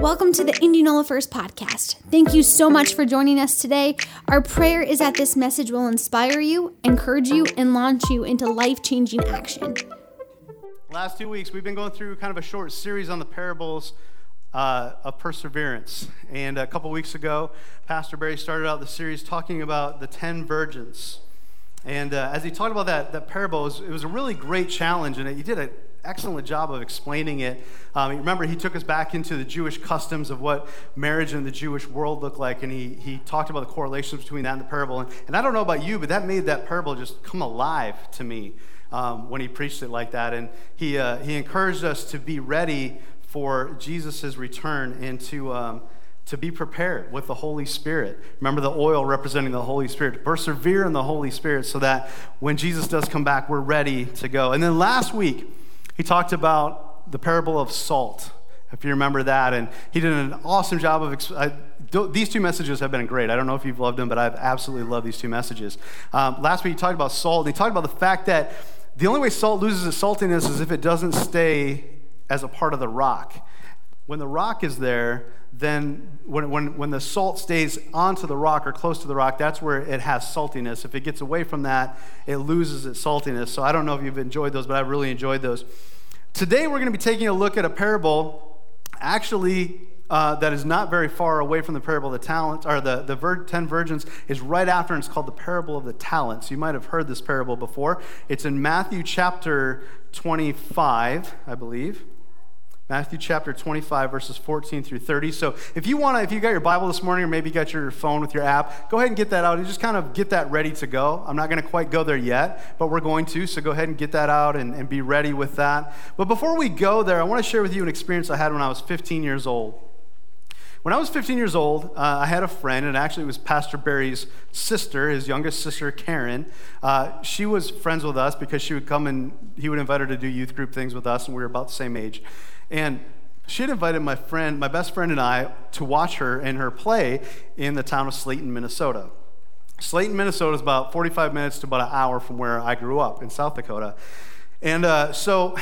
Welcome to the Indianola First podcast. Thank you so much for joining us today. Our prayer is that this message will inspire you, encourage you, and launch you into life changing action. Last two weeks, we've been going through kind of a short series on the parables uh, of perseverance. And a couple weeks ago, Pastor Barry started out the series talking about the 10 virgins. And uh, as he talked about that, that parable, it was, it was a really great challenge, and he did a excellent job of explaining it. Um, remember, he took us back into the Jewish customs of what marriage in the Jewish world looked like, and he, he talked about the correlations between that and the parable. And, and I don't know about you, but that made that parable just come alive to me um, when he preached it like that. And he, uh, he encouraged us to be ready for Jesus' return and to. Um, to be prepared with the Holy Spirit. Remember the oil representing the Holy Spirit. Persevere in the Holy Spirit so that when Jesus does come back, we're ready to go. And then last week, he talked about the parable of salt, if you remember that. And he did an awesome job of. I, these two messages have been great. I don't know if you've loved them, but I've absolutely loved these two messages. Um, last week, he talked about salt. And he talked about the fact that the only way salt loses its saltiness is if it doesn't stay as a part of the rock. When the rock is there, then when, when, when the salt stays onto the rock or close to the rock, that's where it has saltiness. If it gets away from that, it loses its saltiness. So I don't know if you've enjoyed those, but I've really enjoyed those. Today, we're going to be taking a look at a parable, actually, uh, that is not very far away from the parable of the talents, or the, the vir- 10 virgins is right after, and it's called the parable of the talents. You might have heard this parable before. It's in Matthew chapter 25, I believe. Matthew chapter 25, verses 14 through 30. So if you want to, if you got your Bible this morning or maybe got your phone with your app, go ahead and get that out and just kind of get that ready to go. I'm not going to quite go there yet, but we're going to. So go ahead and get that out and, and be ready with that. But before we go there, I want to share with you an experience I had when I was 15 years old. When I was 15 years old, uh, I had a friend, and actually it was Pastor Barry's sister, his youngest sister, Karen. Uh, she was friends with us because she would come and he would invite her to do youth group things with us, and we were about the same age. And she had invited my friend, my best friend, and I to watch her in her play in the town of Slayton, Minnesota. Slayton, Minnesota is about 45 minutes to about an hour from where I grew up in South Dakota. And uh, so,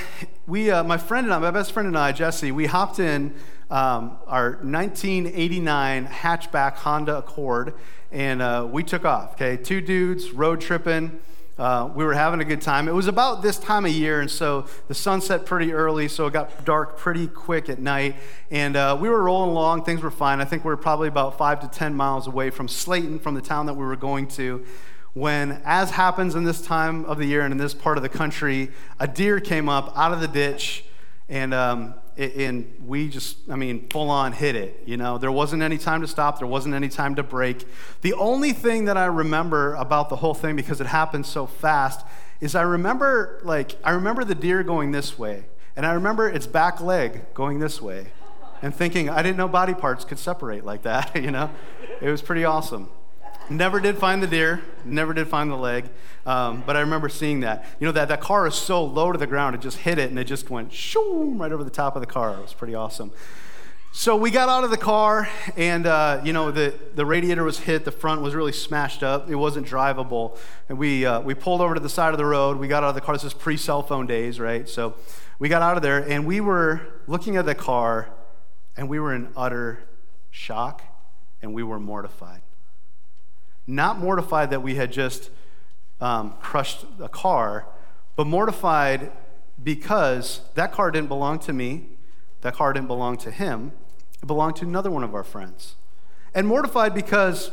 we, uh, my friend and I, my best friend and I, Jesse, we hopped in um, our 1989 hatchback Honda Accord and uh, we took off. Okay, two dudes road tripping. Uh, we were having a good time. It was about this time of year, and so the sun set pretty early, so it got dark pretty quick at night. And uh, we were rolling along, things were fine. I think we were probably about five to 10 miles away from Slayton, from the town that we were going to, when, as happens in this time of the year and in this part of the country, a deer came up out of the ditch and um, and we just, I mean, full on hit it. You know, there wasn't any time to stop, there wasn't any time to break. The only thing that I remember about the whole thing, because it happened so fast, is I remember, like, I remember the deer going this way, and I remember its back leg going this way, and thinking, I didn't know body parts could separate like that, you know? It was pretty awesome. Never did find the deer, never did find the leg, um, but I remember seeing that. You know, that, that car is so low to the ground, it just hit it and it just went shoo right over the top of the car. It was pretty awesome. So we got out of the car, and uh, you know the, the radiator was hit. The front was really smashed up. It wasn't drivable, and we uh, we pulled over to the side of the road. We got out of the car. This is pre cell phone days, right? So we got out of there, and we were looking at the car, and we were in utter shock, and we were mortified. Not mortified that we had just um, crushed a car, but mortified because that car didn't belong to me, that car didn't belong to him, it belonged to another one of our friends. And mortified because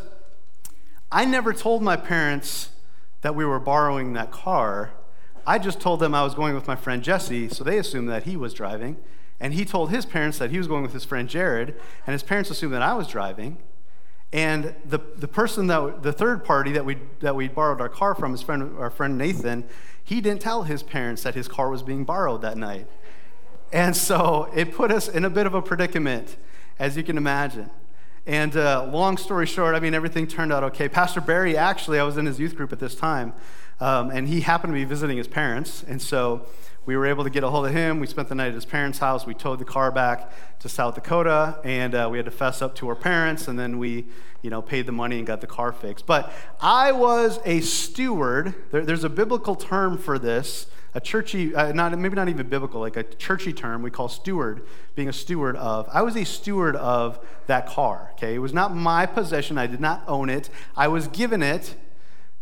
I never told my parents that we were borrowing that car. I just told them I was going with my friend Jesse, so they assumed that he was driving. And he told his parents that he was going with his friend Jared, and his parents assumed that I was driving. And the, the person that, the third party that we, that we borrowed our car from, his friend, our friend Nathan, he didn't tell his parents that his car was being borrowed that night. And so it put us in a bit of a predicament, as you can imagine. And uh, long story short, I mean, everything turned out okay. Pastor Barry, actually, I was in his youth group at this time, um, and he happened to be visiting his parents. And so we were able to get a hold of him. We spent the night at his parents' house. We towed the car back to South Dakota, and uh, we had to fess up to our parents, and then we, you know, paid the money and got the car fixed. But I was a steward. There, there's a biblical term for this a churchy, uh, not, maybe not even biblical, like a churchy term we call steward, being a steward of. I was a steward of that car, okay? It was not my possession. I did not own it. I was given it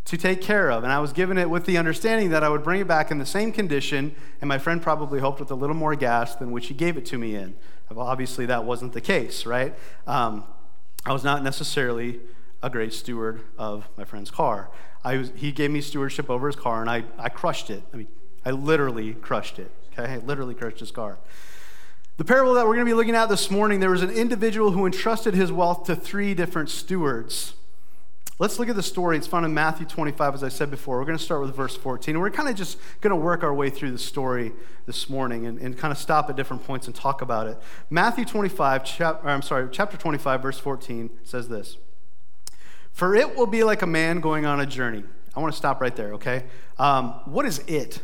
to take care of. And I was given it with the understanding that I would bring it back in the same condition, and my friend probably hoped with a little more gas than which he gave it to me in. Obviously, that wasn't the case, right? Um, I was not necessarily a great steward of my friend's car. Was, he gave me stewardship over his car, and I, I crushed it. I mean, I literally crushed it. Okay, I literally crushed his car. The parable that we're going to be looking at this morning, there was an individual who entrusted his wealth to three different stewards. Let's look at the story. It's found in Matthew 25, as I said before. We're going to start with verse 14. And we're kind of just going to work our way through the story this morning and, and kind of stop at different points and talk about it. Matthew 25, chap, I'm sorry, chapter 25, verse 14 says this For it will be like a man going on a journey. I want to stop right there, okay? Um, what is it?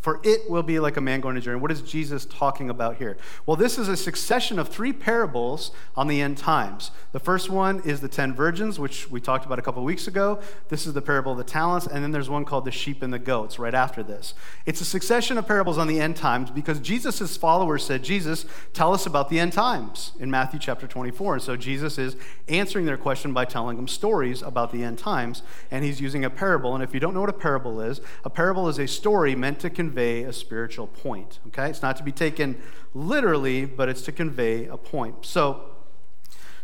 For it will be like a man going to journey. What is Jesus talking about here? Well, this is a succession of three parables on the end times. The first one is the ten virgins, which we talked about a couple weeks ago. This is the parable of the talents. And then there's one called the sheep and the goats right after this. It's a succession of parables on the end times because Jesus' followers said, Jesus, tell us about the end times in Matthew chapter 24. And so Jesus is answering their question by telling them stories about the end times. And he's using a parable. And if you don't know what a parable is, a parable is a story meant to convey convey a spiritual point. Okay? It's not to be taken literally, but it's to convey a point. So,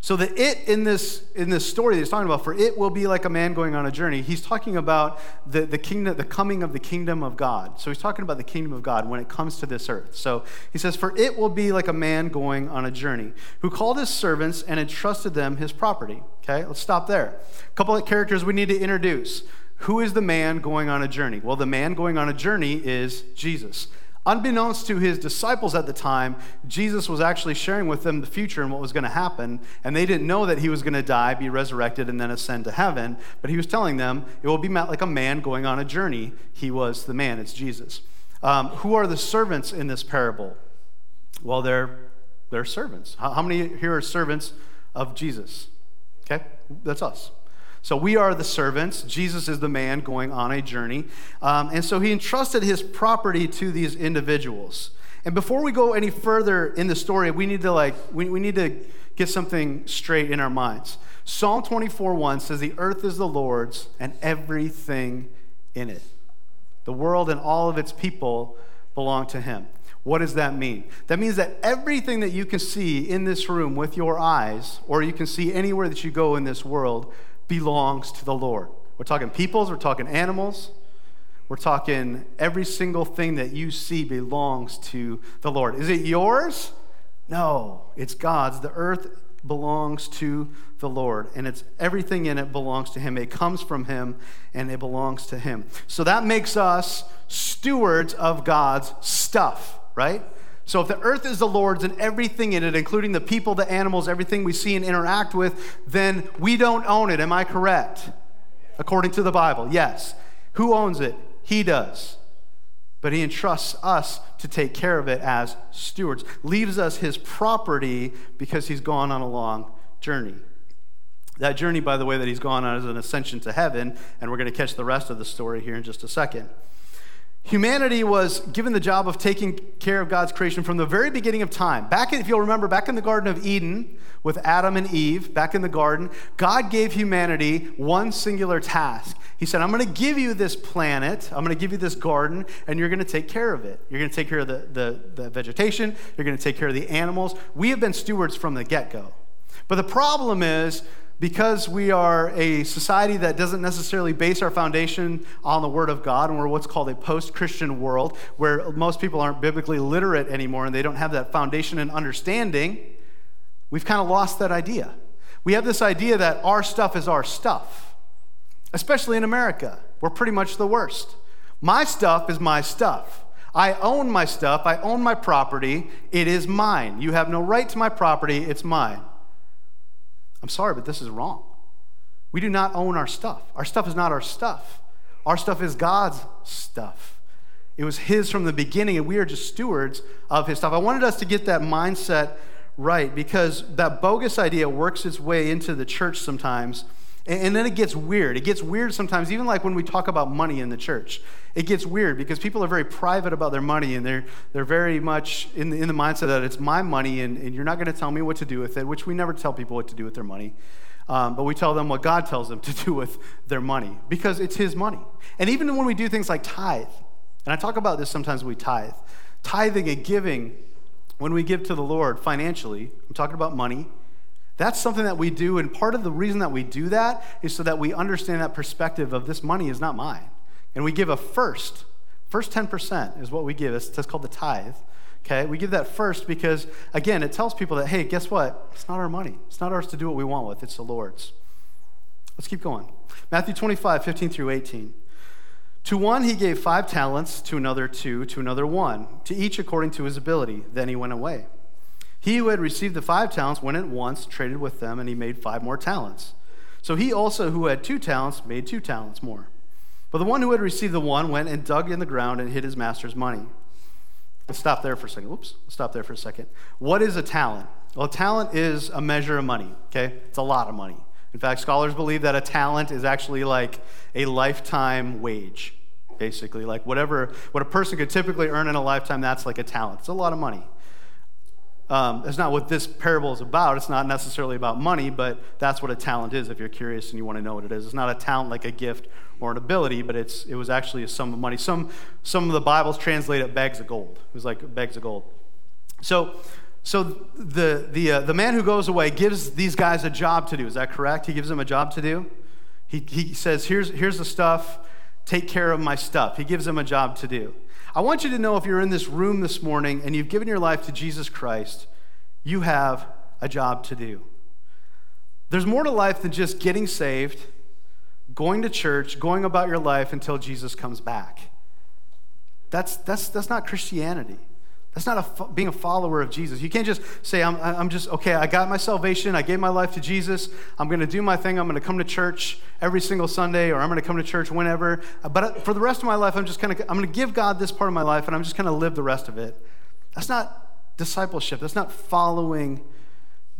so the it in this in this story that he's talking about, for it will be like a man going on a journey. He's talking about the, the kingdom, the coming of the kingdom of God. So he's talking about the kingdom of God when it comes to this earth. So he says, For it will be like a man going on a journey, who called his servants and entrusted them his property. Okay, let's stop there. A couple of characters we need to introduce. Who is the man going on a journey? Well, the man going on a journey is Jesus. Unbeknownst to his disciples at the time, Jesus was actually sharing with them the future and what was going to happen. And they didn't know that he was going to die, be resurrected, and then ascend to heaven. But he was telling them it will be like a man going on a journey. He was the man, it's Jesus. Um, who are the servants in this parable? Well, they're, they're servants. How, how many here are servants of Jesus? Okay, that's us. So we are the servants. Jesus is the man going on a journey. Um, and so he entrusted his property to these individuals. And before we go any further in the story, we need to like we, we need to get something straight in our minds. Psalm 24 1 says, The earth is the Lord's and everything in it. The world and all of its people belong to him. What does that mean? That means that everything that you can see in this room with your eyes, or you can see anywhere that you go in this world, belongs to the Lord. We're talking peoples, we're talking animals, we're talking every single thing that you see belongs to the Lord. Is it yours? No, it's God's. The earth belongs to the Lord, and it's everything in it belongs to Him. It comes from Him, and it belongs to Him. So that makes us stewards of God's stuff, right? So if the earth is the Lord's and everything in it, including the people, the animals, everything we see and interact with, then we don't own it. Am I correct? According to the Bible, yes. Who owns it? He does. But he entrusts us to take care of it as stewards, leaves us his property because he's gone on a long journey. That journey, by the way, that he's gone on is an ascension to heaven, and we're going to catch the rest of the story here in just a second. Humanity was given the job of taking care of God's creation from the very beginning of time. Back, if you'll remember, back in the Garden of Eden with Adam and Eve, back in the garden, God gave humanity one singular task. He said, I'm going to give you this planet, I'm going to give you this garden, and you're going to take care of it. You're going to take care of the, the, the vegetation, you're going to take care of the animals. We have been stewards from the get go. But the problem is, because we are a society that doesn't necessarily base our foundation on the Word of God, and we're what's called a post Christian world, where most people aren't biblically literate anymore and they don't have that foundation and understanding, we've kind of lost that idea. We have this idea that our stuff is our stuff, especially in America. We're pretty much the worst. My stuff is my stuff. I own my stuff, I own my property, it is mine. You have no right to my property, it's mine. I'm sorry, but this is wrong. We do not own our stuff. Our stuff is not our stuff. Our stuff is God's stuff. It was His from the beginning, and we are just stewards of His stuff. I wanted us to get that mindset right because that bogus idea works its way into the church sometimes, And, then it gets weird. It gets weird sometimes, even like when we talk about money in the church. It gets weird because people are very private about their money and they're, they're very much in the, in the mindset that it's my money and, and you're not going to tell me what to do with it, which we never tell people what to do with their money. Um, but we tell them what God tells them to do with their money because it's His money. And even when we do things like tithe, and I talk about this sometimes when we tithe, tithing and giving, when we give to the Lord financially, I'm talking about money that's something that we do, and part of the reason that we do that is so that we understand that perspective of this money is not mine. And we give a first. First 10% is what we give. It's, it's called the tithe. Okay? We give that first because, again, it tells people that, hey, guess what? It's not our money. It's not ours to do what we want with, it's the Lord's. Let's keep going. Matthew 25, 15 through 18. To one he gave five talents, to another two, to another one, to each according to his ability. Then he went away. He who had received the five talents went at once, traded with them, and he made five more talents. So he also, who had two talents, made two talents more. But the one who had received the one went and dug in the ground and hid his master's money. Let's stop there for a second. Whoops, let's stop there for a second. What is a talent? Well, a talent is a measure of money, okay? It's a lot of money. In fact, scholars believe that a talent is actually like a lifetime wage, basically. Like whatever, what a person could typically earn in a lifetime, that's like a talent. It's a lot of money. Um, that's not what this parable is about. It's not necessarily about money, but that's what a talent is if you're curious and you want to know what it is. It's not a talent like a gift or an ability, but it's, it was actually a sum of money. Some, some of the Bibles translate it bags of gold. It was like bags of gold. So, so the, the, uh, the man who goes away gives these guys a job to do. Is that correct? He gives them a job to do. He, he says, here's, here's the stuff. Take care of my stuff. He gives them a job to do. I want you to know if you're in this room this morning and you've given your life to Jesus Christ, you have a job to do. There's more to life than just getting saved, going to church, going about your life until Jesus comes back. That's, that's, that's not Christianity. That's not a, being a follower of Jesus. You can't just say, I'm, I'm just, okay, I got my salvation. I gave my life to Jesus. I'm going to do my thing. I'm going to come to church every single Sunday, or I'm going to come to church whenever. Uh, but uh, for the rest of my life, I'm just going to, I'm going to give God this part of my life, and I'm just going to live the rest of it. That's not discipleship. That's not following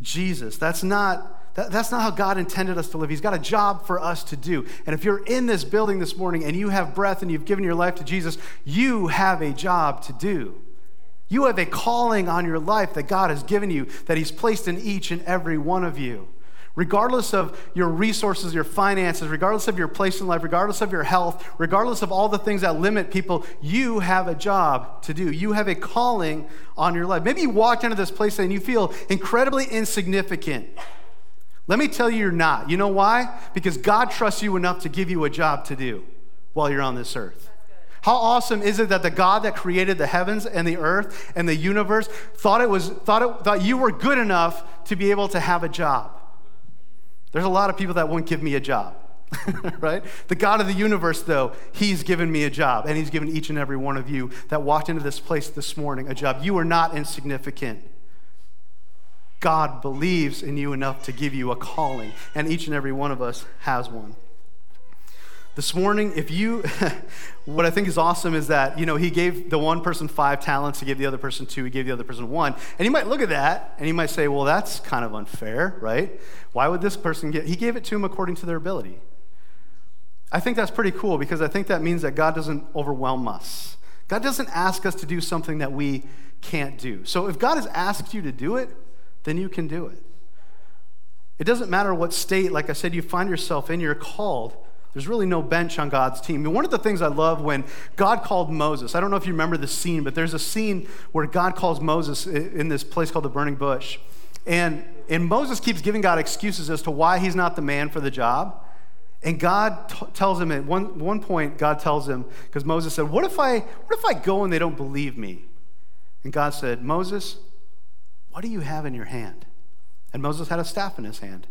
Jesus. That's not, that, that's not how God intended us to live. He's got a job for us to do. And if you're in this building this morning and you have breath and you've given your life to Jesus, you have a job to do. You have a calling on your life that God has given you, that He's placed in each and every one of you. Regardless of your resources, your finances, regardless of your place in life, regardless of your health, regardless of all the things that limit people, you have a job to do. You have a calling on your life. Maybe you walked into this place and you feel incredibly insignificant. Let me tell you, you're not. You know why? Because God trusts you enough to give you a job to do while you're on this earth. How awesome is it that the God that created the heavens and the earth and the universe thought it was thought it, thought you were good enough to be able to have a job? There's a lot of people that won't give me a job. right? The God of the universe, though, He's given me a job, and He's given each and every one of you that walked into this place this morning a job. You are not insignificant. God believes in you enough to give you a calling, and each and every one of us has one. This morning, if you, what I think is awesome is that, you know, he gave the one person five talents, he gave the other person two, he gave the other person one. And you might look at that and you might say, well, that's kind of unfair, right? Why would this person get, he gave it to him according to their ability. I think that's pretty cool because I think that means that God doesn't overwhelm us. God doesn't ask us to do something that we can't do. So if God has asked you to do it, then you can do it. It doesn't matter what state, like I said, you find yourself in, you're called there's really no bench on God's team. And one of the things I love when God called Moses, I don't know if you remember the scene, but there's a scene where God calls Moses in this place called the burning bush. And, and Moses keeps giving God excuses as to why he's not the man for the job. And God t- tells him at one, one point, God tells him, because Moses said, what if, I, what if I go and they don't believe me? And God said, Moses, what do you have in your hand? And Moses had a staff in his hand.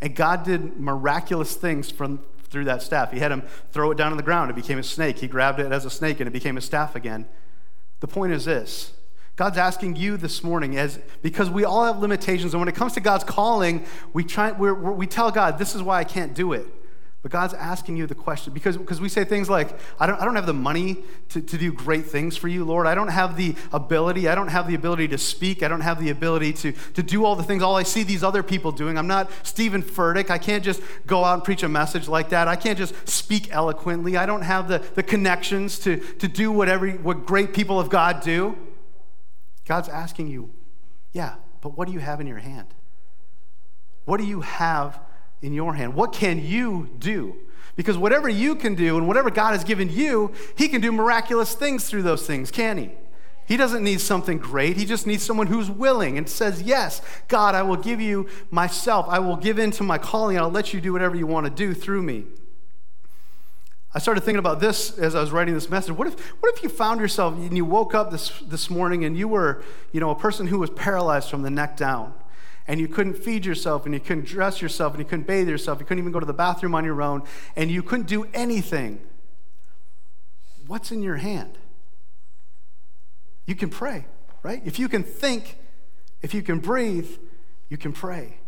And God did miraculous things from, through that staff. He had him throw it down on the ground. It became a snake. He grabbed it as a snake and it became a staff again. The point is this God's asking you this morning, as because we all have limitations, and when it comes to God's calling, we try we we tell God, "This is why I can't do it." But God's asking you the question because, because we say things like, I don't, I don't have the money to, to do great things for you, Lord. I don't have the ability. I don't have the ability to speak. I don't have the ability to, to do all the things. All I see these other people doing. I'm not Steven Furtick. I can't just go out and preach a message like that. I can't just speak eloquently. I don't have the, the connections to, to do whatever, what great people of God do. God's asking you, yeah, but what do you have in your hand? What do you have in your hand? What can you do? Because whatever you can do and whatever God has given you, He can do miraculous things through those things, can He? He doesn't need something great. He just needs someone who's willing and says, Yes, God, I will give you myself. I will give in to my calling. I'll let you do whatever you want to do through me. I started thinking about this as I was writing this message. What if, what if you found yourself and you woke up this, this morning and you were, you know, a person who was paralyzed from the neck down? And you couldn't feed yourself and you couldn't dress yourself and you couldn't bathe yourself, you couldn't even go to the bathroom on your own, and you couldn't do anything, what's in your hand? You can pray, right? If you can think, if you can breathe, you can pray.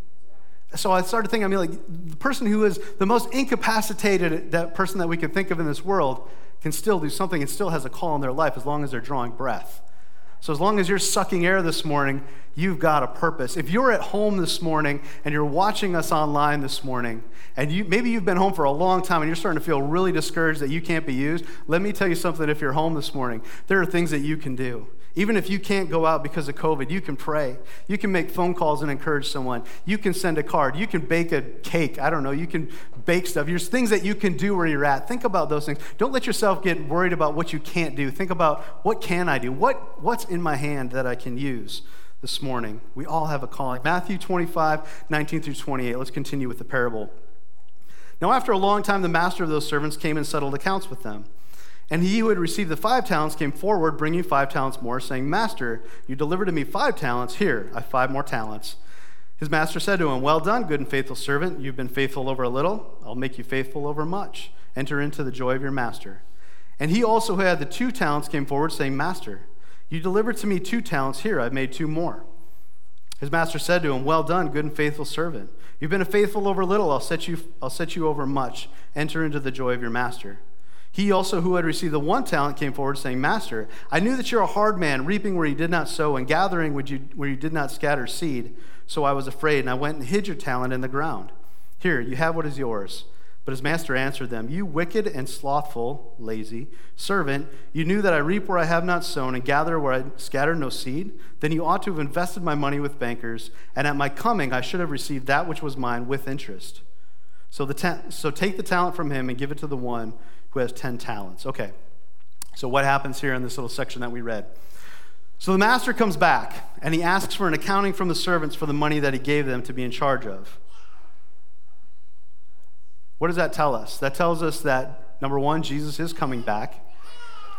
So I started thinking, I mean, like the person who is the most incapacitated, that person that we can think of in this world, can still do something and still has a call in their life as long as they're drawing breath. So, as long as you're sucking air this morning, you've got a purpose. If you're at home this morning and you're watching us online this morning, and you, maybe you've been home for a long time and you're starting to feel really discouraged that you can't be used, let me tell you something. If you're home this morning, there are things that you can do. Even if you can't go out because of COVID, you can pray. You can make phone calls and encourage someone. You can send a card. You can bake a cake. I don't know. You can bake stuff. There's things that you can do where you're at. Think about those things. Don't let yourself get worried about what you can't do. Think about what can I do? What, what's in my hand that I can use this morning? We all have a calling. Matthew 25, 19 through 28. Let's continue with the parable. Now, after a long time, the master of those servants came and settled accounts with them. And he who had received the five talents came forward, bringing five talents more, saying, Master, you delivered to me five talents. Here, I have five more talents. His master said to him, Well done, good and faithful servant. You've been faithful over a little. I'll make you faithful over much. Enter into the joy of your master. And he also who had the two talents came forward, saying, Master, you delivered to me two talents. Here, I've made two more. His master said to him, Well done, good and faithful servant. You've been faithful over little. I'll set you, I'll set you over much. Enter into the joy of your master. He also, who had received the one talent, came forward, saying, Master, I knew that you're a hard man, reaping where you did not sow, and gathering where you, did not scatter seed. So I was afraid, and I went and hid your talent in the ground. Here, you have what is yours. But his master answered them, You wicked and slothful, lazy servant, you knew that I reap where I have not sown and gather where I scatter no seed. Then you ought to have invested my money with bankers, and at my coming I should have received that which was mine with interest. So, ta- so take the talent from him and give it to the one who has 10 talents. Okay, so what happens here in this little section that we read? So the master comes back and he asks for an accounting from the servants for the money that he gave them to be in charge of. What does that tell us? That tells us that, number one, Jesus is coming back,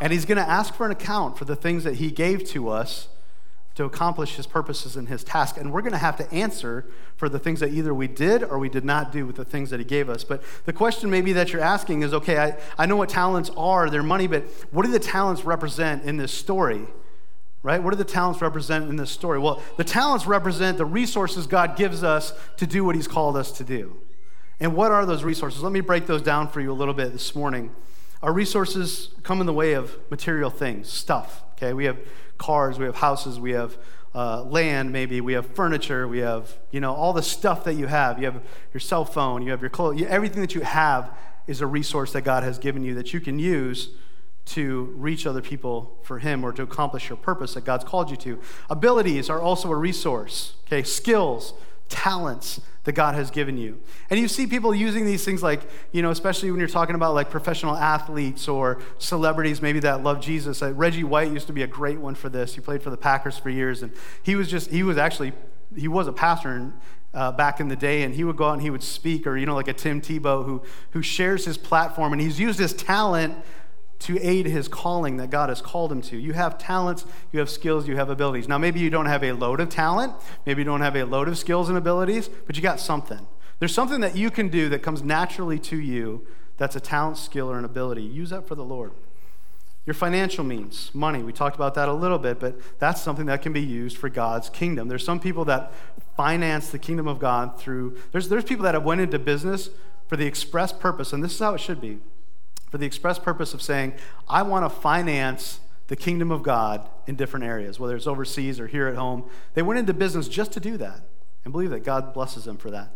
and he's going to ask for an account for the things that he gave to us to accomplish his purposes and his task. And we're going to have to answer for the things that either we did or we did not do with the things that he gave us. But the question maybe that you're asking is okay, I, I know what talents are, they're money, but what do the talents represent in this story? Right? What do the talents represent in this story? Well, the talents represent the resources God gives us to do what he's called us to do. And what are those resources? Let me break those down for you a little bit this morning. Our resources come in the way of material things, stuff. Okay, we have cars, we have houses, we have uh, land, maybe we have furniture, we have you know all the stuff that you have. You have your cell phone, you have your clothes, everything that you have is a resource that God has given you that you can use to reach other people for Him or to accomplish your purpose that God's called you to. Abilities are also a resource. Okay, skills, talents that God has given you. And you see people using these things like, you know, especially when you're talking about like professional athletes or celebrities maybe that love Jesus. Like Reggie White used to be a great one for this. He played for the Packers for years and he was just, he was actually, he was a pastor and uh, back in the day, and he would go out and he would speak, or you know, like a Tim Tebow who who shares his platform, and he's used his talent to aid his calling that God has called him to. You have talents, you have skills, you have abilities. Now, maybe you don't have a load of talent, maybe you don't have a load of skills and abilities, but you got something. There's something that you can do that comes naturally to you that's a talent, skill, or an ability. Use that for the Lord. Your financial means, money, we talked about that a little bit, but that's something that can be used for God's kingdom. There's some people that finance the kingdom of God through, there's, there's people that have went into business for the express purpose, and this is how it should be, for the express purpose of saying, I want to finance the kingdom of God in different areas, whether it's overseas or here at home. They went into business just to do that and believe that God blesses them for that.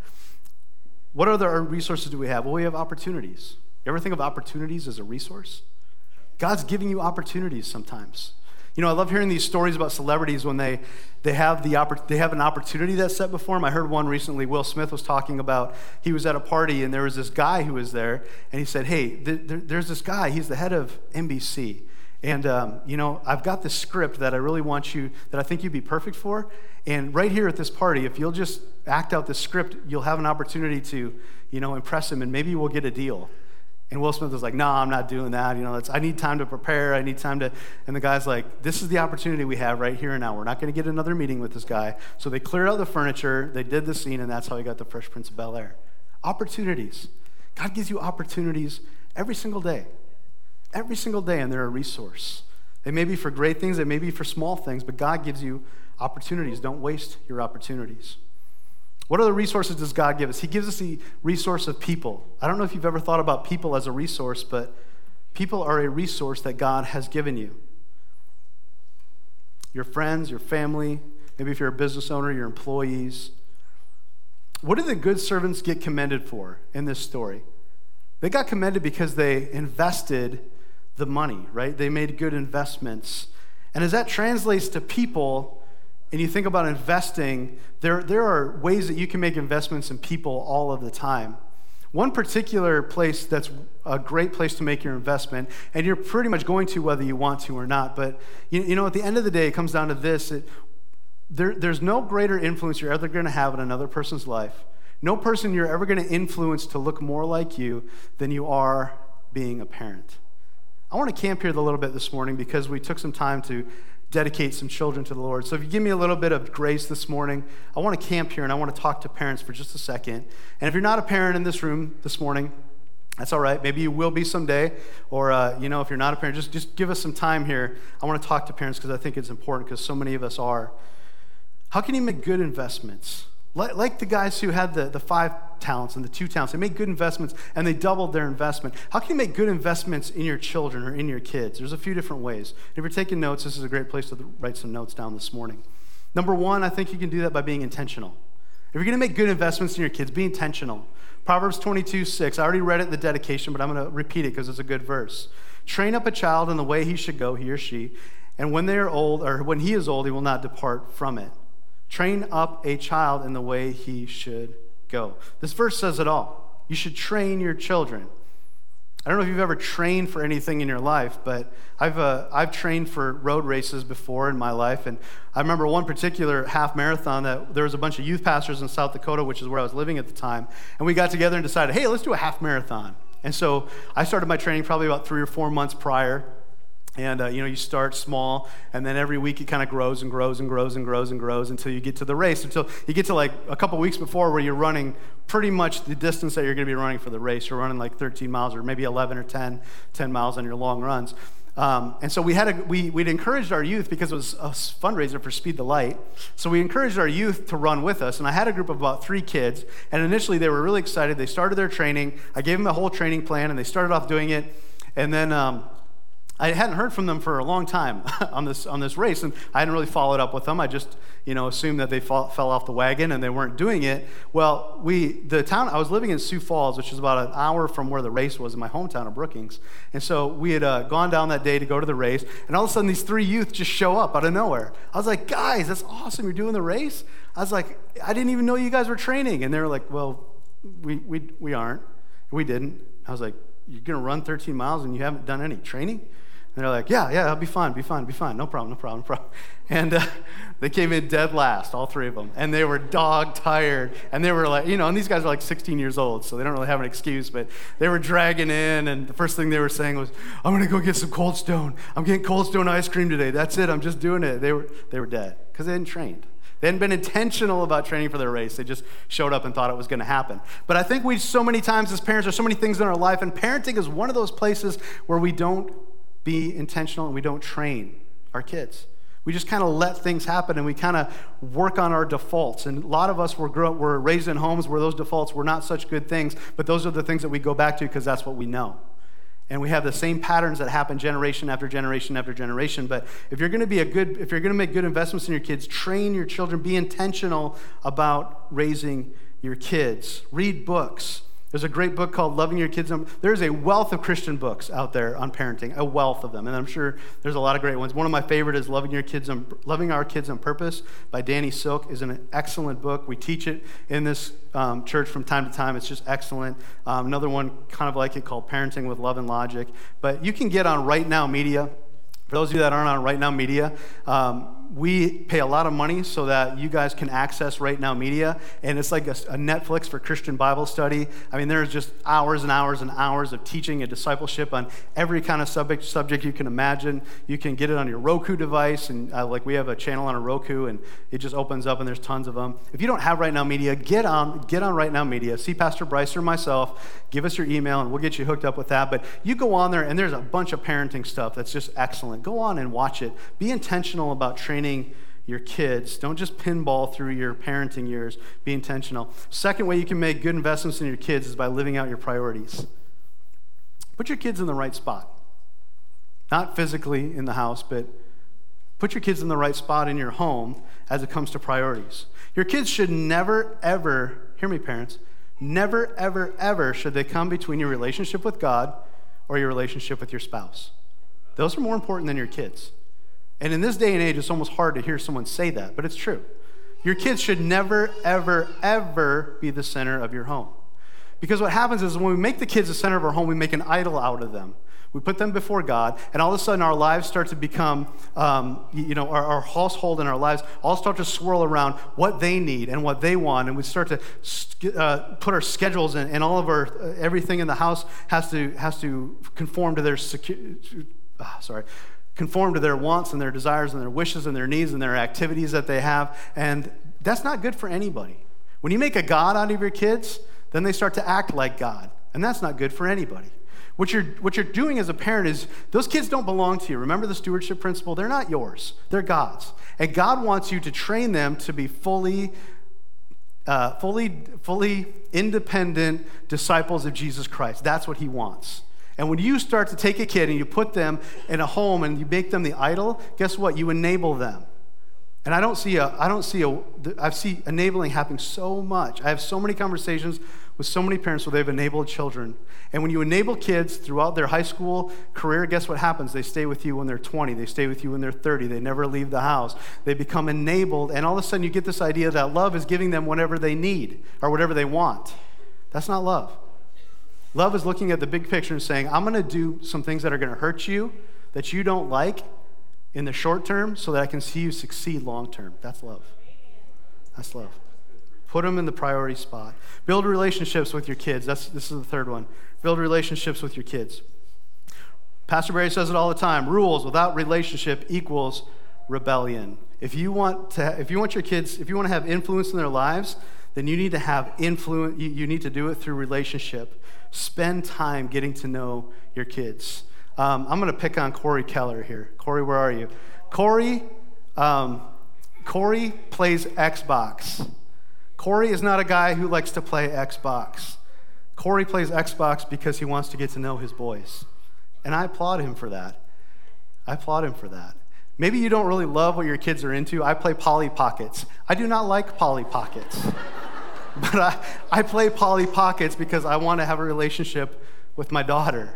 What other resources do we have? Well, we have opportunities. You ever think of opportunities as a resource? God's giving you opportunities sometimes. You know, I love hearing these stories about celebrities when they, they, have the oppor- they have an opportunity that's set before them. I heard one recently. Will Smith was talking about he was at a party and there was this guy who was there, and he said, Hey, th- th- there's this guy. He's the head of NBC. And, um, you know, I've got this script that I really want you, that I think you'd be perfect for. And right here at this party, if you'll just act out the script, you'll have an opportunity to, you know, impress him and maybe we'll get a deal. And Will Smith was like, no, I'm not doing that. You know, I need time to prepare. I need time to. And the guy's like, this is the opportunity we have right here and now. We're not going to get another meeting with this guy. So they cleared out the furniture, they did the scene, and that's how he got the Fresh Prince of Bel Air. Opportunities. God gives you opportunities every single day every single day, and they're a resource. They may be for great things, they may be for small things, but God gives you opportunities. Don't waste your opportunities. What other resources does God give us? He gives us the resource of people. I don't know if you've ever thought about people as a resource, but people are a resource that God has given you. Your friends, your family, maybe if you're a business owner, your employees. What do the good servants get commended for in this story? They got commended because they invested the money, right? They made good investments. And as that translates to people, and you think about investing, there, there are ways that you can make investments in people all of the time. One particular place that's a great place to make your investment, and you're pretty much going to whether you want to or not, but you, you know, at the end of the day, it comes down to this it, there, there's no greater influence you're ever going to have in another person's life. No person you're ever going to influence to look more like you than you are being a parent. I want to camp here a little bit this morning because we took some time to dedicate some children to the Lord. So if you give me a little bit of grace this morning, I want to camp here and I want to talk to parents for just a second. And if you're not a parent in this room this morning, that's all right. Maybe you will be someday. Or, uh, you know, if you're not a parent, just, just give us some time here. I want to talk to parents because I think it's important because so many of us are. How can you make good investments? Like, the guys who had the, the five talents and the two talents, they made good investments and they doubled their investment. How can you make good investments in your children or in your kids? There's a few different ways. If you're taking notes, this is a great place to write some notes down this morning. Number one, I think you can do that by being intentional. If you're going to make good investments in your kids, be intentional. Proverbs 22, 6. I already read it in the dedication, but I'm going to repeat it because it's a good verse. Train up a child in the way he should go, he or she, and when they are old, or when he is old, he will not depart from it. Train up a child in the way he should go. This verse says it all. You should train your children. I don't know if you've ever trained for anything in your life, but I've, uh, I've trained for road races before in my life. And I remember one particular half marathon that there was a bunch of youth pastors in South Dakota, which is where I was living at the time. And we got together and decided, hey, let's do a half marathon. And so I started my training probably about three or four months prior. And uh, you know, you start small, and then every week it kind of grows and grows and grows and grows and grows until you get to the race. Until you get to like a couple weeks before, where you're running pretty much the distance that you're going to be running for the race. You're running like 13 miles, or maybe 11 or 10, 10 miles on your long runs. Um, and so we had a, we, we'd encouraged our youth because it was a fundraiser for Speed the Light. So we encouraged our youth to run with us. And I had a group of about three kids. And initially they were really excited. They started their training. I gave them a whole training plan, and they started off doing it. And then um, I hadn't heard from them for a long time on this on this race, and I hadn't really followed up with them. I just you know assumed that they fall, fell off the wagon and they weren't doing it. Well, we the town I was living in Sioux Falls, which is about an hour from where the race was in my hometown of Brookings, and so we had uh, gone down that day to go to the race, and all of a sudden these three youth just show up out of nowhere. I was like, guys, that's awesome! You're doing the race. I was like, I didn't even know you guys were training, and they were like, well, we we we aren't. We didn't. I was like, you're gonna run 13 miles and you haven't done any training? And they're like, yeah, yeah, I'll be fine, be fine, be fine. No problem, no problem, no problem. And uh, they came in dead last, all three of them. And they were dog tired. And they were like, you know, and these guys are like 16 years old, so they don't really have an excuse, but they were dragging in. And the first thing they were saying was, I'm going to go get some Cold Stone. I'm getting Cold Stone ice cream today. That's it. I'm just doing it. They were, they were dead because they hadn't trained. They hadn't been intentional about training for their race. They just showed up and thought it was going to happen. But I think we so many times as parents, there's so many things in our life, and parenting is one of those places where we don't be intentional and we don't train our kids. We just kind of let things happen and we kind of work on our defaults. And a lot of us were, grow, were raised in homes where those defaults were not such good things, but those are the things that we go back to because that's what we know. And we have the same patterns that happen generation after generation after generation. But if you're going to be a good, if you're going to make good investments in your kids, train your children, be intentional about raising your kids. Read books. There's a great book called Loving Your Kids. There's a wealth of Christian books out there on parenting, a wealth of them. And I'm sure there's a lot of great ones. One of my favorite is Loving Your Kids on, Loving Our Kids on Purpose by Danny Silk is an excellent book. We teach it in this um, church from time to time. It's just excellent. Um, another one kind of like it called Parenting with Love and Logic. But you can get on Right Now Media. For those of you that aren't on Right Now Media, um, we pay a lot of money so that you guys can access Right Now Media, and it's like a, a, Netflix for Christian Bible study. I mean, there's just hours and hours and hours of teaching and discipleship on every kind of subject subject you can imagine. You can get it on your Roku device, and uh, like we have a channel on a Roku, and it just opens up, and there's tons of them. If you don't have Right Now Media, get on get on Right Now Media. See Pastor Bryce or myself. Give us your email, and we'll get you hooked up with that. But you go on there, and there's a bunch of parenting stuff that's just excellent. Go on and watch it. Be intentional about training training your kids. Don't just pinball through your parenting years. Be intentional. Second way you can make good investments in your kids is by living out your priorities. Put your kids in the right spot. Not physically in the house, but put your kids in the right spot in your home as it comes to priorities. Your kids should never, ever, hear me, parents, never, ever, ever should they come between your relationship with God or your relationship with your spouse. Those are more important than your kids. And in this day and age, it's almost hard to hear someone say that, but it's true. Your kids should never, ever, ever be the center of your home. Because what happens is when we make the kids the center of our home, we make an idol out of them. We put them before God, and all of a sudden our lives start to become, um, you know, our, our, household and our lives all start to swirl around what they need and what they want, and we start to uh, put our schedules in, and all of our uh, everything in the house has to has to conform to their secu- uh, sorry conform to their wants and their desires and their wishes and their needs and their activities that they have. And that's not good for anybody. When you make a God out of your kids, then they start to act like God. And that's not good for anybody. What you're, what you're doing as a parent is those kids don't belong to you. Remember the stewardship principle? They're not yours, they're God's. And God wants you to train them to be fully, uh, fully, fully independent disciples of Jesus Christ. That's what He wants. And when you start to take a kid and you put them in a home and you make them the idol, guess what? You enable them. And I don't see a, I don't see a, I see enabling happening so much. I have so many conversations with so many parents where they've enabled children. And when you enable kids throughout their high school career, guess what happens? They stay with you when they're 20. They stay with you when they're 30. They never leave the house. They become enabled. And all of a sudden you get this idea that love is giving them whatever they need or whatever they want. That's not love. Love is looking at the big picture and saying, I'm going to do some things that are going to hurt you, that you don't like in the short term, so that I can see you succeed long term. That's love. That's love. Put them in the priority spot. Build relationships with your kids. That's, this is the third one. Build relationships with your kids. Pastor Barry says it all the time rules without relationship equals rebellion. If you want, to, if you want your kids, if you want to have influence in their lives, then you need to have influence, you, you need to do it through relationship spend time getting to know your kids. Um, I'm going to pick on Corey Keller here. Corey, where are you? Corey, um, Corey plays Xbox. Corey is not a guy who likes to play Xbox. Corey plays Xbox because he wants to get to know his boys. And I applaud him for that. I applaud him for that. Maybe you don't really love what your kids are into. I play Polly Pockets. I do not like Polly Pockets. But I, I play Polly Pockets because I want to have a relationship with my daughter.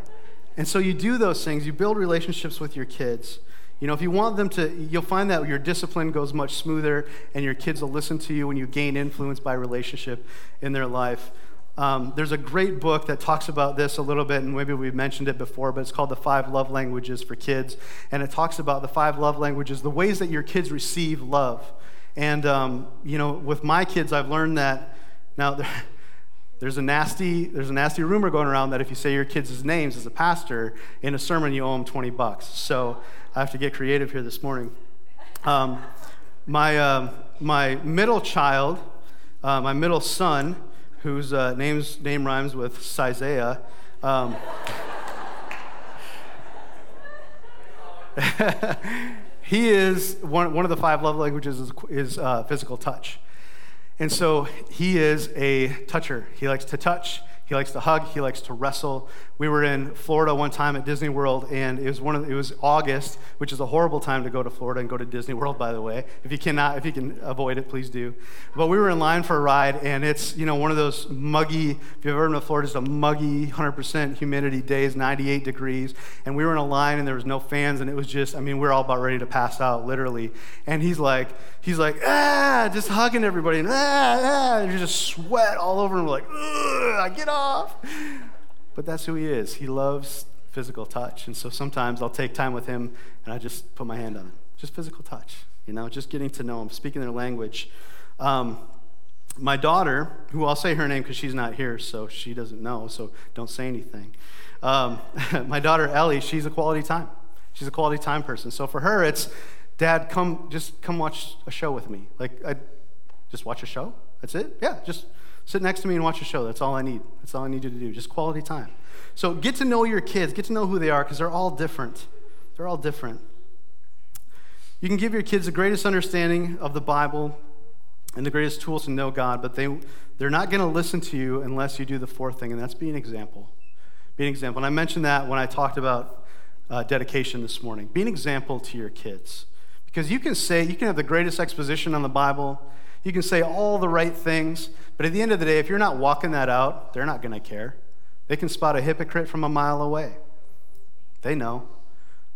And so you do those things, you build relationships with your kids. You know, if you want them to, you'll find that your discipline goes much smoother and your kids will listen to you when you gain influence by relationship in their life. Um, there's a great book that talks about this a little bit, and maybe we've mentioned it before, but it's called The Five Love Languages for Kids. And it talks about the five love languages, the ways that your kids receive love. And, um, you know, with my kids, I've learned that now, there's a nasty there's a nasty rumor going around that if you say your kids' names as a pastor in a sermon, you owe them 20 bucks. So I have to get creative here this morning. Um, my uh, my middle child, uh, my middle son, whose uh, name's name rhymes with Isaiah. Um, he is one, one of the five love languages is, is uh, physical touch. And so he is a toucher. He likes to touch. He likes to hug. He likes to wrestle. We were in Florida one time at Disney World, and it was one of it was August, which is a horrible time to go to Florida and go to Disney World, by the way. If you cannot, if you can avoid it, please do. But we were in line for a ride, and it's you know one of those muggy. If you've ever been to Florida, it's a muggy, 100% humidity days, 98 degrees, and we were in a line, and there was no fans, and it was just I mean we are all about ready to pass out, literally. And he's like he's like ah, just hugging everybody, and ah, ah, and there's just sweat all over him, like I get off off. But that's who he is. He loves physical touch. And so sometimes I'll take time with him and I just put my hand on him. Just physical touch, you know, just getting to know him, speaking their language. Um, my daughter, who I'll say her name because she's not here, so she doesn't know, so don't say anything. Um, my daughter Ellie, she's a quality time. She's a quality time person. So for her, it's, Dad, come, just come watch a show with me. Like, I just watch a show. That's it. Yeah, just Sit next to me and watch a show. That's all I need. That's all I need you to do. Just quality time. So get to know your kids, get to know who they are, because they're all different. They're all different. You can give your kids the greatest understanding of the Bible and the greatest tools to know God, but they, they're not going to listen to you unless you do the fourth thing, and that's be an example. Be an example. And I mentioned that when I talked about uh, dedication this morning. Be an example to your kids. Because you can say, you can have the greatest exposition on the Bible, you can say all the right things, but at the end of the day, if you're not walking that out, they're not going to care. They can spot a hypocrite from a mile away. They know.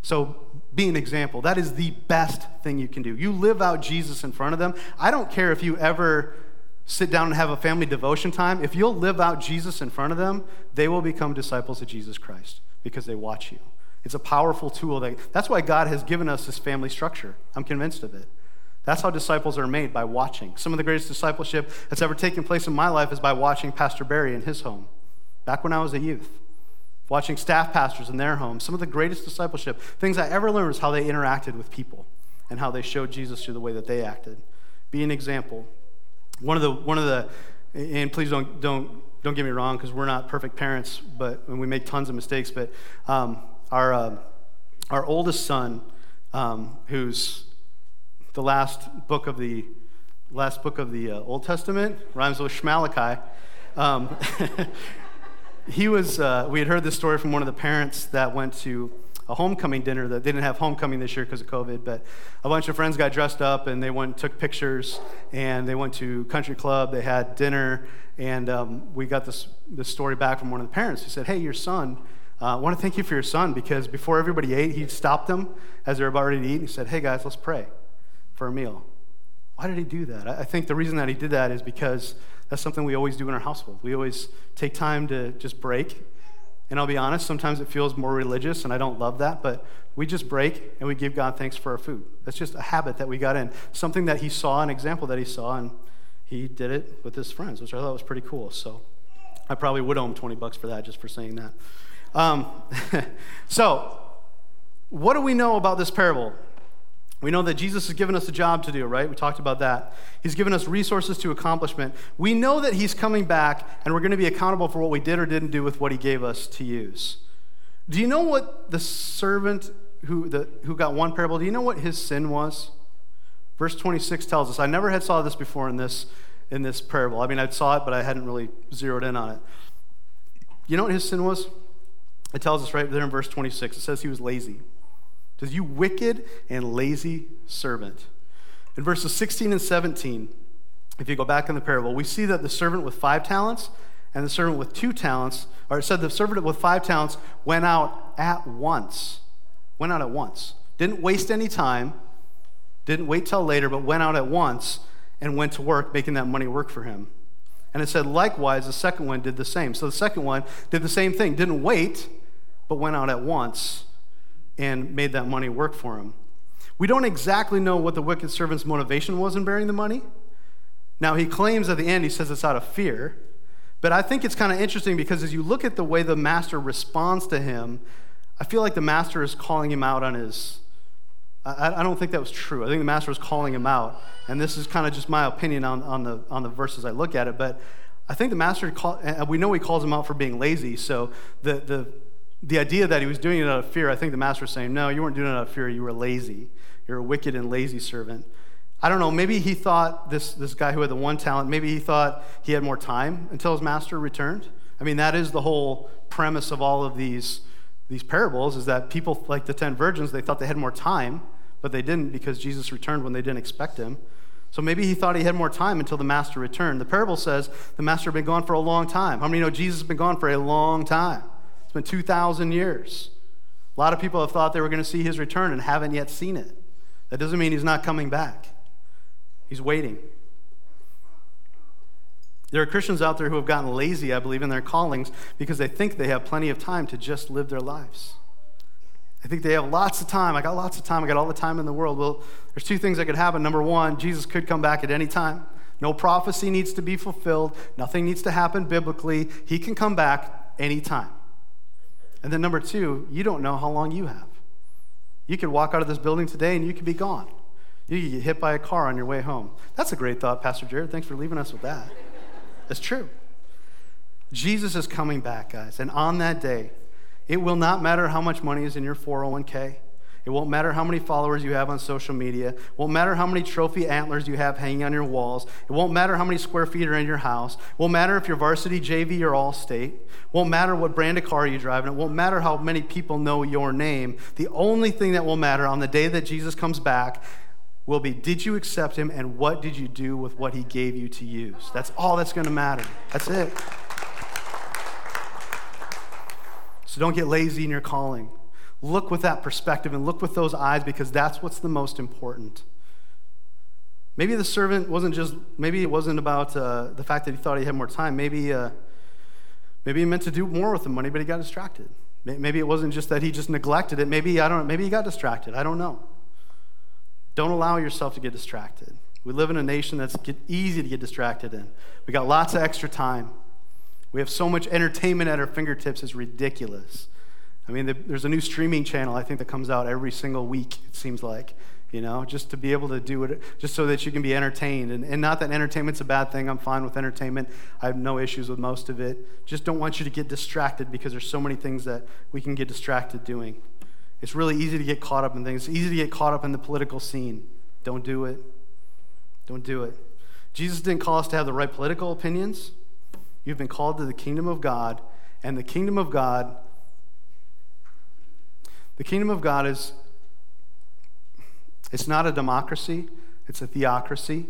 So be an example. That is the best thing you can do. You live out Jesus in front of them. I don't care if you ever sit down and have a family devotion time. If you'll live out Jesus in front of them, they will become disciples of Jesus Christ because they watch you. It's a powerful tool. That, that's why God has given us this family structure. I'm convinced of it. That's how disciples are made, by watching. Some of the greatest discipleship that's ever taken place in my life is by watching Pastor Barry in his home, back when I was a youth. Watching staff pastors in their homes. Some of the greatest discipleship, things I ever learned, is how they interacted with people and how they showed Jesus through the way that they acted. Be an example. One of the, one of the and please don't, don't, don't get me wrong, because we're not perfect parents, but we make tons of mistakes. But um, our, uh, our oldest son, um, who's the last book of the last book of the uh, Old Testament, rhymes with Shmalachi. Um, he was, uh, we had heard this story from one of the parents that went to a homecoming dinner that they didn't have homecoming this year because of COVID, but a bunch of friends got dressed up and they went and took pictures and they went to country club. They had dinner and um, we got this this story back from one of the parents who said, "Hey, your son." Uh, I want to thank you for your son because before everybody ate, he stopped them as they were about ready to eat and he said, Hey guys, let's pray for a meal. Why did he do that? I think the reason that he did that is because that's something we always do in our household. We always take time to just break. And I'll be honest, sometimes it feels more religious, and I don't love that, but we just break and we give God thanks for our food. That's just a habit that we got in. Something that he saw, an example that he saw, and he did it with his friends, which I thought was pretty cool. So I probably would owe him 20 bucks for that, just for saying that. Um, so, what do we know about this parable? We know that Jesus has given us a job to do, right? We talked about that. He's given us resources to accomplishment. We know that He's coming back, and we're going to be accountable for what we did or didn't do with what He gave us to use. Do you know what the servant who, the, who got one parable, do you know what his sin was? Verse 26 tells us. I never had saw this before in this, in this parable. I mean, I saw it, but I hadn't really zeroed in on it. You know what his sin was? It tells us right there in verse 26. It says he was lazy says, You wicked and lazy servant. In verses 16 and 17, if you go back in the parable, we see that the servant with five talents and the servant with two talents, or it said the servant with five talents went out at once. Went out at once. Didn't waste any time, didn't wait till later, but went out at once and went to work, making that money work for him. And it said, likewise, the second one did the same. So the second one did the same thing, didn't wait, but went out at once and made that money work for him. We don't exactly know what the wicked servant's motivation was in bearing the money. Now, he claims at the end, he says it's out of fear. But I think it's kind of interesting because as you look at the way the master responds to him, I feel like the master is calling him out on his. I, I don't think that was true. I think the master was calling him out. And this is kind of just my opinion on, on, the, on the verses I look at it. But I think the master, call, we know he calls him out for being lazy. So the, the the idea that he was doing it out of fear, I think the master was saying, no, you weren't doing it out of fear. You were lazy. You're a wicked and lazy servant. I don't know, maybe he thought, this, this guy who had the one talent, maybe he thought he had more time until his master returned. I mean, that is the whole premise of all of these, these parables, is that people, like the ten virgins, they thought they had more time, but they didn't because Jesus returned when they didn't expect him. So maybe he thought he had more time until the master returned. The parable says the master had been gone for a long time. How many know Jesus has been gone for a long time? It's been 2,000 years. A lot of people have thought they were going to see his return and haven't yet seen it. That doesn't mean he's not coming back, he's waiting. There are Christians out there who have gotten lazy, I believe, in their callings because they think they have plenty of time to just live their lives. I think they have lots of time. I got lots of time. I got all the time in the world. Well, there's two things that could happen. Number one, Jesus could come back at any time. No prophecy needs to be fulfilled. Nothing needs to happen biblically. He can come back anytime. And then number two, you don't know how long you have. You could walk out of this building today and you could be gone. You could get hit by a car on your way home. That's a great thought, Pastor Jared. Thanks for leaving us with that. It's true. Jesus is coming back, guys. And on that day, it will not matter how much money is in your 401k. It won't matter how many followers you have on social media. It won't matter how many trophy antlers you have hanging on your walls. It won't matter how many square feet are in your house. It won't matter if you're varsity, JV, or all state. It won't matter what brand of car you drive. And it won't matter how many people know your name. The only thing that will matter on the day that Jesus comes back will be did you accept him and what did you do with what he gave you to use? That's all that's going to matter. That's it. So don't get lazy in your calling. Look with that perspective and look with those eyes because that's what's the most important. Maybe the servant wasn't just, maybe it wasn't about uh, the fact that he thought he had more time. Maybe, uh, maybe he meant to do more with the money, but he got distracted. Maybe it wasn't just that he just neglected it. Maybe, I don't know, maybe he got distracted. I don't know. Don't allow yourself to get distracted. We live in a nation that's easy to get distracted in. We got lots of extra time. We have so much entertainment at our fingertips, it's ridiculous. I mean, there's a new streaming channel, I think, that comes out every single week, it seems like, you know, just to be able to do it, just so that you can be entertained. And, and not that entertainment's a bad thing. I'm fine with entertainment. I have no issues with most of it. Just don't want you to get distracted because there's so many things that we can get distracted doing. It's really easy to get caught up in things. It's easy to get caught up in the political scene. Don't do it. Don't do it. Jesus didn't call us to have the right political opinions. You've been called to the kingdom of God, and the kingdom of God the kingdom of God is it's not a democracy, it's a theocracy.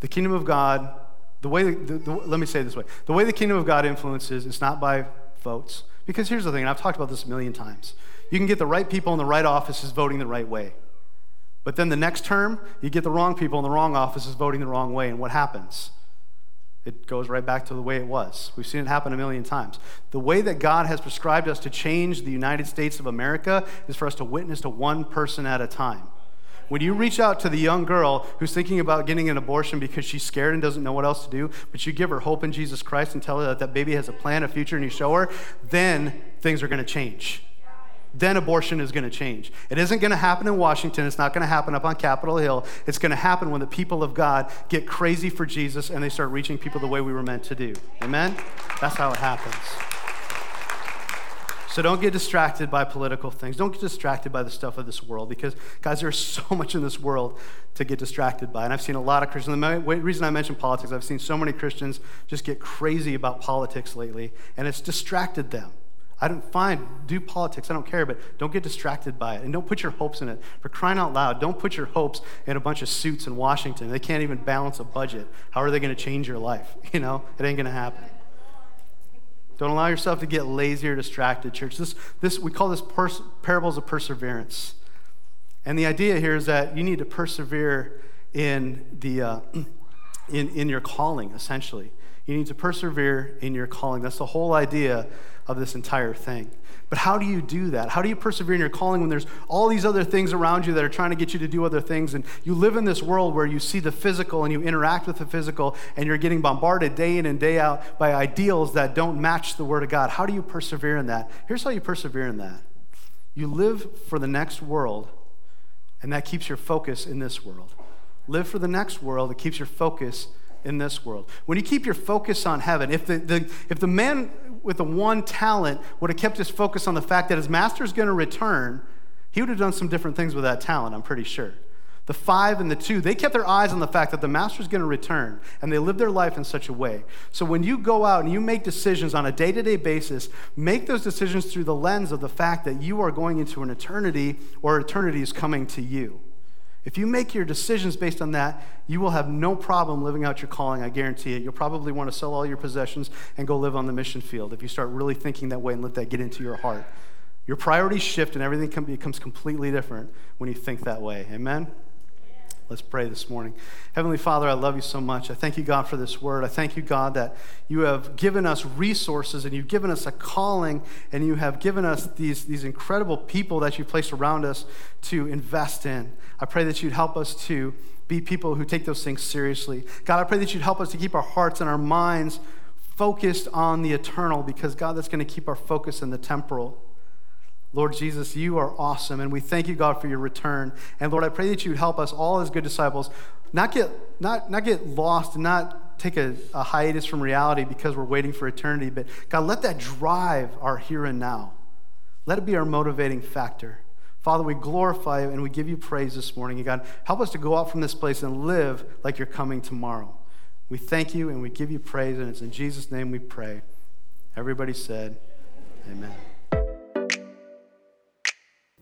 The kingdom of God, the way the, the, let me say this way. The way the kingdom of God influences is not by votes. Because here's the thing, and I've talked about this a million times. You can get the right people in the right offices voting the right way. But then the next term, you get the wrong people in the wrong offices voting the wrong way, and what happens? It goes right back to the way it was. We've seen it happen a million times. The way that God has prescribed us to change the United States of America is for us to witness to one person at a time. When you reach out to the young girl who's thinking about getting an abortion because she's scared and doesn't know what else to do, but you give her hope in Jesus Christ and tell her that that baby has a plan, a future, and you show her, then things are going to change then abortion is going to change. It isn't going to happen in Washington. It's not going to happen up on Capitol Hill. It's going to happen when the people of God get crazy for Jesus and they start reaching people the way we were meant to do. Amen? That's how it happens. So don't get distracted by political things. Don't get distracted by the stuff of this world because, guys, there's so much in this world to get distracted by. And I've seen a lot of Christians. The reason I mention politics, I've seen so many Christians just get crazy about politics lately, and it's distracted them. I don't find, do politics, I don't care, but don't get distracted by it. And don't put your hopes in it. For crying out loud, don't put your hopes in a bunch of suits in Washington. They can't even balance a budget. How are they going to change your life? You know, it ain't going to happen. Don't allow yourself to get lazy or distracted, church. This, this, we call this pers- parables of perseverance. And the idea here is that you need to persevere in, the, uh, in, in your calling, essentially. You need to persevere in your calling. That's the whole idea of this entire thing. But how do you do that? How do you persevere in your calling when there's all these other things around you that are trying to get you to do other things? And you live in this world where you see the physical and you interact with the physical and you're getting bombarded day in and day out by ideals that don't match the Word of God. How do you persevere in that? Here's how you persevere in that you live for the next world, and that keeps your focus in this world. Live for the next world, it keeps your focus in this world. When you keep your focus on heaven, if the, the, if the man with the one talent would have kept his focus on the fact that his master is going to return, he would have done some different things with that talent, I'm pretty sure. The five and the two, they kept their eyes on the fact that the master is going to return, and they lived their life in such a way. So when you go out and you make decisions on a day to day basis, make those decisions through the lens of the fact that you are going into an eternity or eternity is coming to you. If you make your decisions based on that, you will have no problem living out your calling, I guarantee it. You'll probably want to sell all your possessions and go live on the mission field if you start really thinking that way and let that get into your heart. Your priorities shift and everything becomes completely different when you think that way. Amen? Let's pray this morning. Heavenly Father, I love you so much. I thank you, God, for this word. I thank you, God, that you have given us resources and you've given us a calling and you have given us these, these incredible people that you've placed around us to invest in. I pray that you'd help us to be people who take those things seriously. God, I pray that you'd help us to keep our hearts and our minds focused on the eternal because, God, that's going to keep our focus in the temporal. Lord Jesus, you are awesome, and we thank you, God, for your return. And Lord, I pray that you would help us all as good disciples not get, not, not get lost and not take a, a hiatus from reality because we're waiting for eternity, but God, let that drive our here and now. Let it be our motivating factor. Father, we glorify you and we give you praise this morning. And God, help us to go out from this place and live like you're coming tomorrow. We thank you and we give you praise, and it's in Jesus' name we pray. Everybody said, Amen.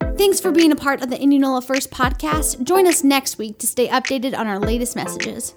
Thanks for being a part of the Indianola First podcast. Join us next week to stay updated on our latest messages.